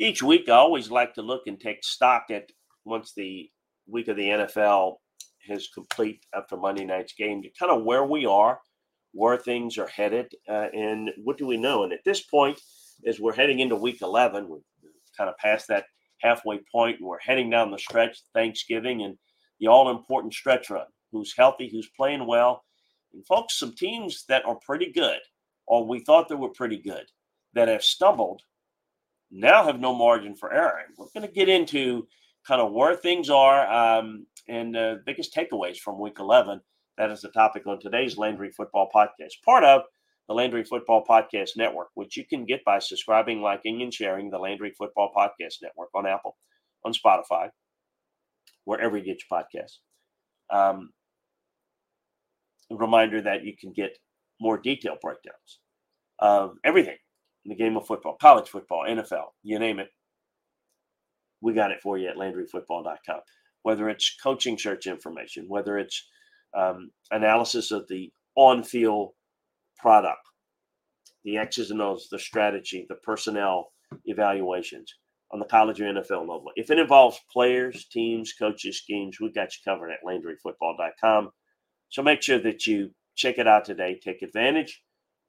Each week, I always like to look and take stock at once the week of the NFL is complete after Monday night's game to kind of where we are, where things are headed, uh, and what do we know. And at this point, as we're heading into week 11, we're kind of past that halfway point, and we're heading down the stretch, Thanksgiving, and the all important stretch run who's healthy, who's playing well. And folks, some teams that are pretty good, or we thought they were pretty good, that have stumbled, now have no margin for error. We're going to get into kind of where things are um, and uh, biggest takeaways from Week 11. That is the topic on today's Landry Football Podcast, part of the Landry Football Podcast Network, which you can get by subscribing, liking, and sharing the Landry Football Podcast Network on Apple, on Spotify, wherever you get your podcasts. Um, a reminder that you can get more detailed breakdowns of everything in the game of football, college football, NFL, you name it. We got it for you at LandryFootball.com. Whether it's coaching search information, whether it's um, analysis of the on field product, the X's and O's, the strategy, the personnel evaluations on the college or NFL level. If it involves players, teams, coaches, schemes—we've got you covered at LandryFootball.com. So make sure that you check it out today. Take advantage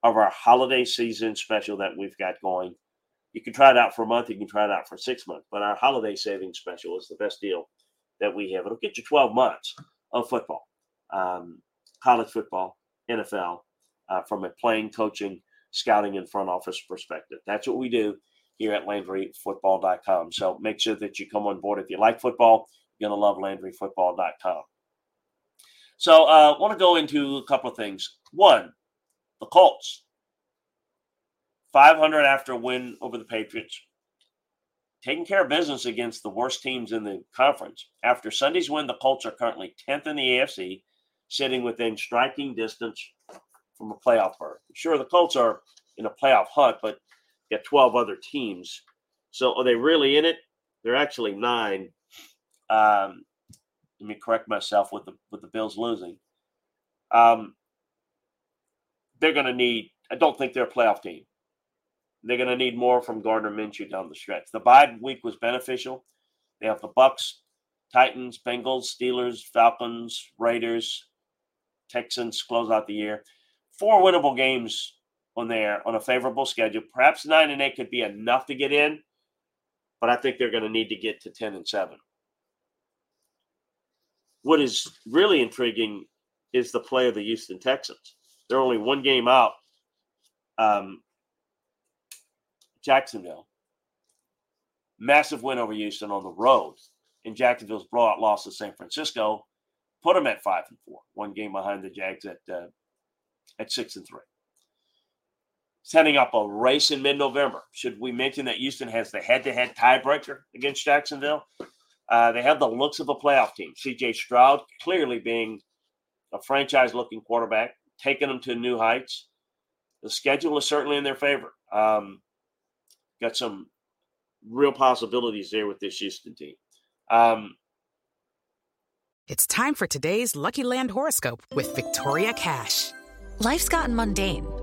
of our holiday season special that we've got going. You can try it out for a month, you can try it out for six months, but our holiday savings special is the best deal that we have. It'll get you 12 months of football, um, college football, NFL, uh, from a playing, coaching, scouting, and front office perspective. That's what we do here at LandryFootball.com. So make sure that you come on board. If you like football, you're going to love LandryFootball.com. So I uh, want to go into a couple of things. One, the Colts. 500 after a win over the Patriots. Taking care of business against the worst teams in the conference. After Sunday's win, the Colts are currently 10th in the AFC, sitting within striking distance from a playoff berth. Sure, the Colts are in a playoff hunt, but got 12 other teams. So are they really in it? They're actually nine. Um, let me correct myself with the with the Bills losing. Um, they're going to need. I don't think they're a playoff team. They're going to need more from Gardner Minshew down the stretch. The bye week was beneficial. They have the Bucks, Titans, Bengals, Steelers, Falcons, Raiders, Texans close out the year. Four winnable games on there on a favorable schedule. Perhaps nine and eight could be enough to get in, but I think they're going to need to get to ten and seven. What is really intriguing is the play of the Houston Texans. They're only one game out. Um, Jacksonville, massive win over Houston on the road. In Jacksonville's blowout loss to San Francisco, put them at five and four, one game behind the Jags at uh, at six and three. Setting up a race in mid-November. Should we mention that Houston has the head-to-head tiebreaker against Jacksonville? Uh, they have the looks of a playoff team. CJ Stroud clearly being a franchise looking quarterback, taking them to new heights. The schedule is certainly in their favor. Um, got some real possibilities there with this Houston team. Um, it's time for today's Lucky Land horoscope with Victoria Cash. Life's gotten mundane,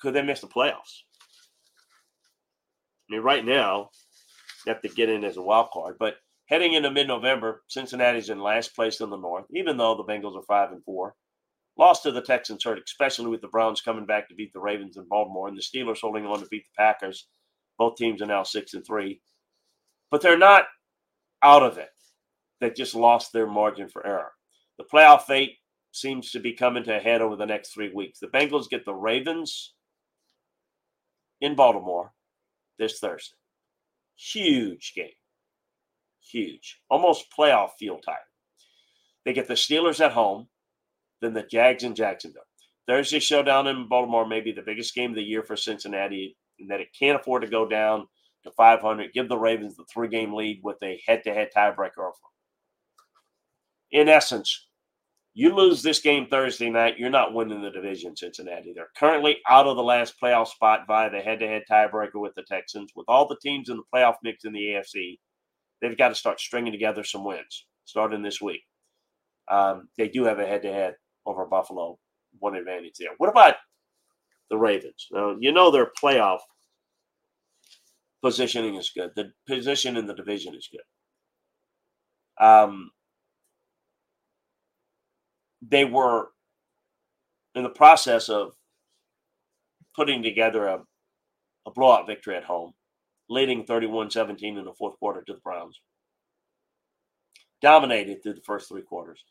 Could they miss the playoffs? I mean, right now, they have to get in as a wild card, but heading into mid-November, Cincinnati's in last place in the North, even though the Bengals are five and four. Lost to the Texans hurt, especially with the Browns coming back to beat the Ravens in Baltimore, and the Steelers holding on to beat the Packers. Both teams are now six and three, but they're not out of it. They just lost their margin for error. The playoff fate seems to be coming to a head over the next three weeks. The Bengals get the Ravens in Baltimore this Thursday. Huge game. Huge. Almost playoff feel type. They get the Steelers at home, then the Jags in Jacksonville. Thursday showdown in Baltimore may be the biggest game of the year for Cincinnati, and that it can't afford to go down to 500. Give the Ravens the three game lead with a head to head tiebreaker. In essence, you lose this game Thursday night, you're not winning the division, Cincinnati. They're currently out of the last playoff spot via the head to head tiebreaker with the Texans. With all the teams in the playoff mix in the AFC, they've got to start stringing together some wins starting this week. Um, they do have a head to head over Buffalo, one advantage there. What about the Ravens? Now, you know their playoff positioning is good. The position in the division is good. Um, they were in the process of putting together a, a blowout victory at home, leading 31 17 in the fourth quarter to the Browns. Dominated through the first three quarters.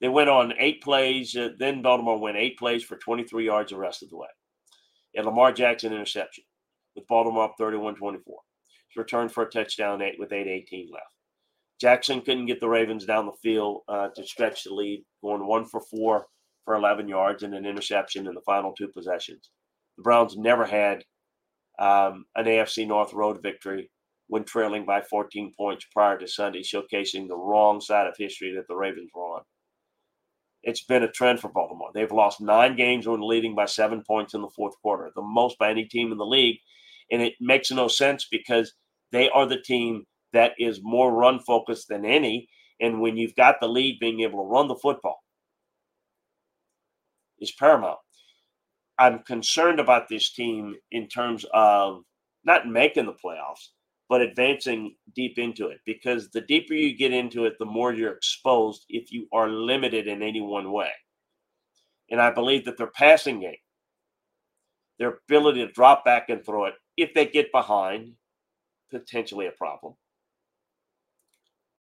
They went on eight plays. Uh, then Baltimore went eight plays for 23 yards the rest of the way. And Lamar Jackson interception with Baltimore up 31 24. Returned for a touchdown eight with 8 18 left. Jackson couldn't get the Ravens down the field uh, to stretch the lead, going one for four for 11 yards and an interception in the final two possessions. The Browns never had um, an AFC North road victory when trailing by 14 points prior to Sunday, showcasing the wrong side of history that the Ravens were on. It's been a trend for Baltimore. They've lost nine games when leading by seven points in the fourth quarter, the most by any team in the league. And it makes no sense because they are the team that is more run focused than any. And when you've got the lead, being able to run the football is paramount. I'm concerned about this team in terms of not making the playoffs, but advancing deep into it because the deeper you get into it, the more you're exposed if you are limited in any one way. And I believe that their passing game, their ability to drop back and throw it, if they get behind, potentially a problem.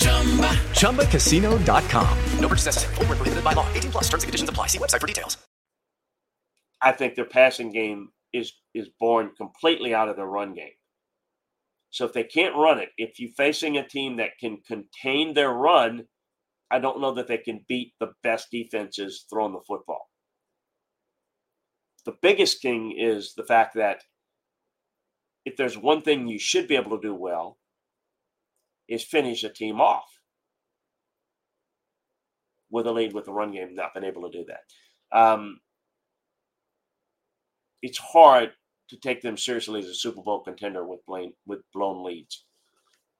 ChumbaCasino.com. No purchase necessary. Full prohibited by law. 18 plus terms and conditions apply. See website for details. I think their passing game is, is born completely out of their run game. So if they can't run it, if you're facing a team that can contain their run, I don't know that they can beat the best defenses throwing the football the biggest thing is the fact that if there's one thing you should be able to do well is finish a team off with a lead with the run game. Not been able to do that. Um, it's hard to take them seriously as a super bowl contender with blown, with blown leads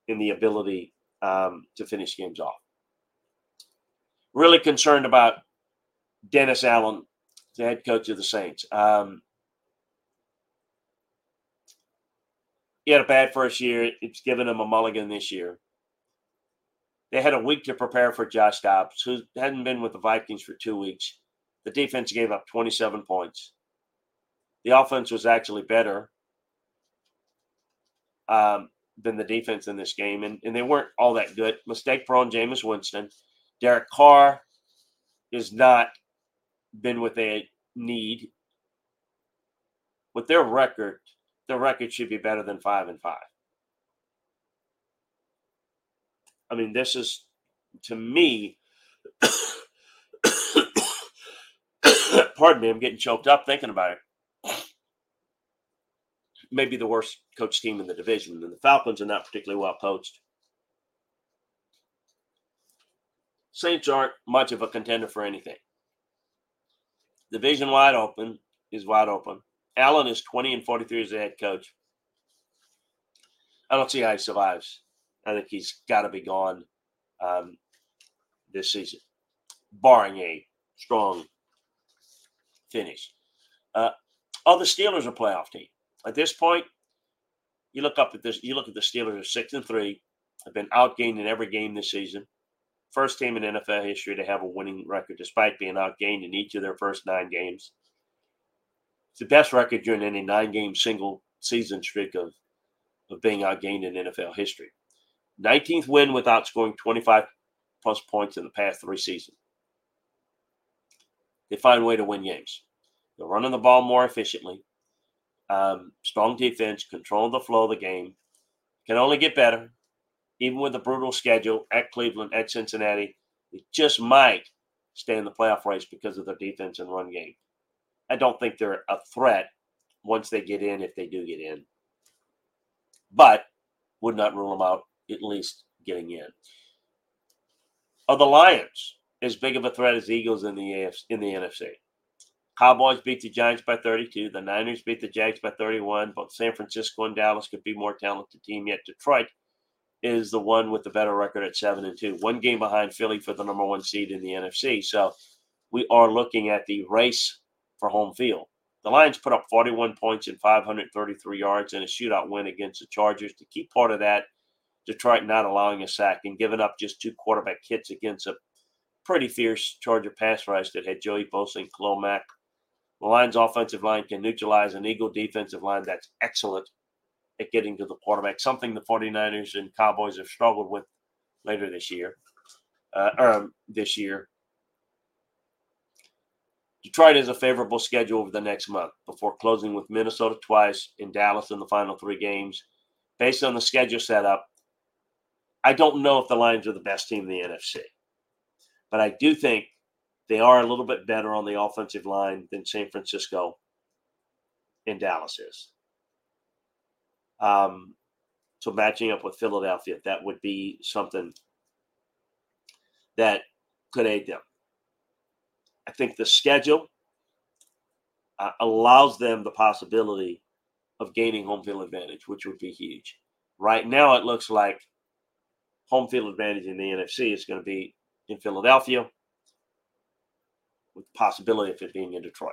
in the ability um, to finish games off. Really concerned about dennis allen the head coach of the Saints. Um, he had a bad first year. It's given him a mulligan this year. They had a week to prepare for Josh Dobbs, who hadn't been with the Vikings for two weeks. The defense gave up 27 points. The offense was actually better um, than the defense in this game, and, and they weren't all that good. Mistake prone Jameis Winston. Derek Carr has not been what they need. With their record, their record should be better than five and five. I mean, this is to me. pardon me, I'm getting choked up thinking about it. Maybe the worst coach team in the division, and the Falcons are not particularly well coached. Saints aren't much of a contender for anything. Division wide open is wide open. Allen is 20 and 43 as a head coach. I don't see how he survives. I think he's got to be gone um, this season, barring a strong finish. Uh, oh, the Steelers are playoff team. At this point, you look up at this. You look at the Steelers are six and three. Have been outgained in every game this season. First team in NFL history to have a winning record, despite being outgained in each of their first nine games. The best record during any nine-game single season streak of of being outgained in NFL history. 19th win without scoring 25 plus points in the past three seasons. They find a way to win games. They're running the ball more efficiently. Um, strong defense, controlling the flow of the game. Can only get better, even with a brutal schedule at Cleveland, at Cincinnati. They just might stay in the playoff race because of their defense and run game. I don't think they're a threat once they get in, if they do get in. But would not rule them out at least getting in. Are the Lions as big of a threat as Eagles in the AFC, in the NFC? Cowboys beat the Giants by 32. The Niners beat the Jags by 31. Both San Francisco and Dallas could be more talented team. Yet Detroit is the one with the better record at seven and two, one game behind Philly for the number one seed in the NFC. So we are looking at the race for home field. The Lions put up 41 points and 533 yards in a shootout win against the Chargers. To keep part of that Detroit not allowing a sack and giving up just two quarterback hits against a pretty fierce Charger pass rush that had Joey Bosa and Khalil. The Lions' offensive line can neutralize an Eagle defensive line that's excellent at getting to the quarterback, something the 49ers and Cowboys have struggled with later this year. Uh, um, this year. Detroit has a favorable schedule over the next month before closing with Minnesota twice in Dallas in the final three games. Based on the schedule setup, I don't know if the Lions are the best team in the NFC, but I do think they are a little bit better on the offensive line than San Francisco and Dallas is. Um, so matching up with Philadelphia, that would be something that could aid them. I think the schedule uh, allows them the possibility of gaining home field advantage, which would be huge. Right now, it looks like home field advantage in the NFC is going to be in Philadelphia, with the possibility of it being in Detroit.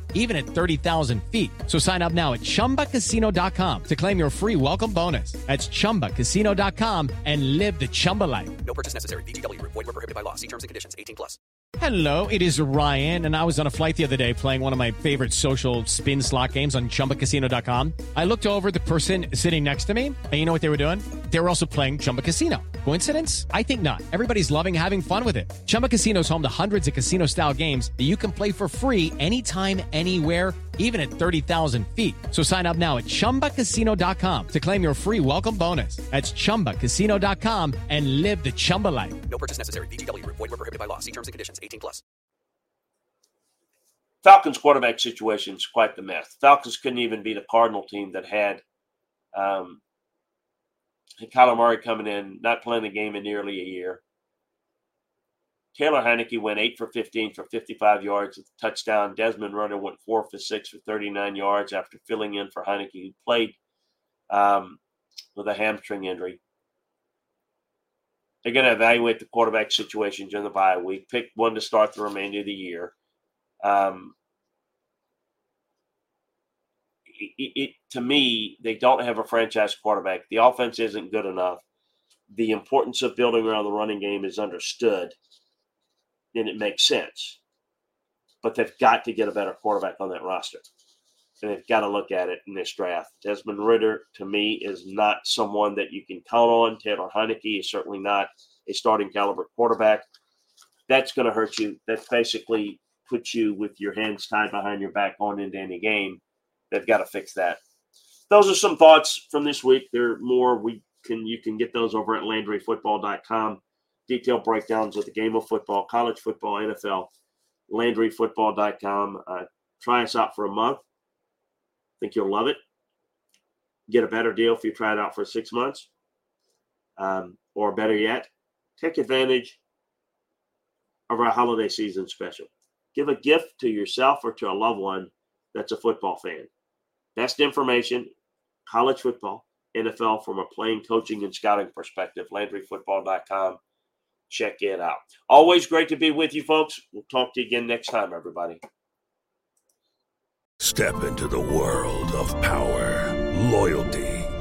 even at 30,000 feet. So sign up now at ChumbaCasino.com to claim your free welcome bonus. That's ChumbaCasino.com and live the Chumba life. No purchase necessary. VGW. Void were prohibited by law. See terms and conditions. 18 plus. Hello, it is Ryan, and I was on a flight the other day playing one of my favorite social spin slot games on ChumbaCasino.com. I looked over the person sitting next to me, and you know what they were doing? They were also playing Chumba Casino. Coincidence? I think not. Everybody's loving having fun with it. Chumba Casino is home to hundreds of casino-style games that you can play for free anytime, anywhere, even at 30,000 feet. So sign up now at ChumbaCasino.com to claim your free welcome bonus. That's ChumbaCasino.com and live the Chumba life. No purchase necessary. VGW. Void were prohibited by law. See terms and conditions. 18 plus. Falcons quarterback situation is quite the mess. Falcons couldn't even beat a Cardinal team that had um, Murray coming in, not playing the game in nearly a year. Taylor Heinicke went eight for 15 for 55 yards with a touchdown. Desmond Ridder went four for six for 39 yards after filling in for Heinicke, who played um, with a hamstring injury. They're going to evaluate the quarterback situation during the bye week, pick one to start the remainder of the year. Um, it, it, to me, they don't have a franchise quarterback. The offense isn't good enough. The importance of building around the running game is understood, and it makes sense. But they've got to get a better quarterback on that roster. And they've got to look at it in this draft. Desmond Ridder, to me, is not someone that you can count on. Taylor Heinicke is certainly not a starting caliber quarterback. That's going to hurt you. That basically puts you with your hands tied behind your back going into any game they've got to fix that. Those are some thoughts from this week. There are more. We can you can get those over at LandryFootball.com. Detailed breakdowns of the game of football, college football, NFL. LandryFootball.com. Uh, try us out for a month. Think you'll love it. Get a better deal if you try it out for six months. Um, or better yet, take advantage of our holiday season special. Give a gift to yourself or to a loved one that's a football fan. Best information, college football, NFL from a playing, coaching, and scouting perspective. LandryFootball.com. Check it out. Always great to be with you, folks. We'll talk to you again next time, everybody. Step into the world of power, loyalty,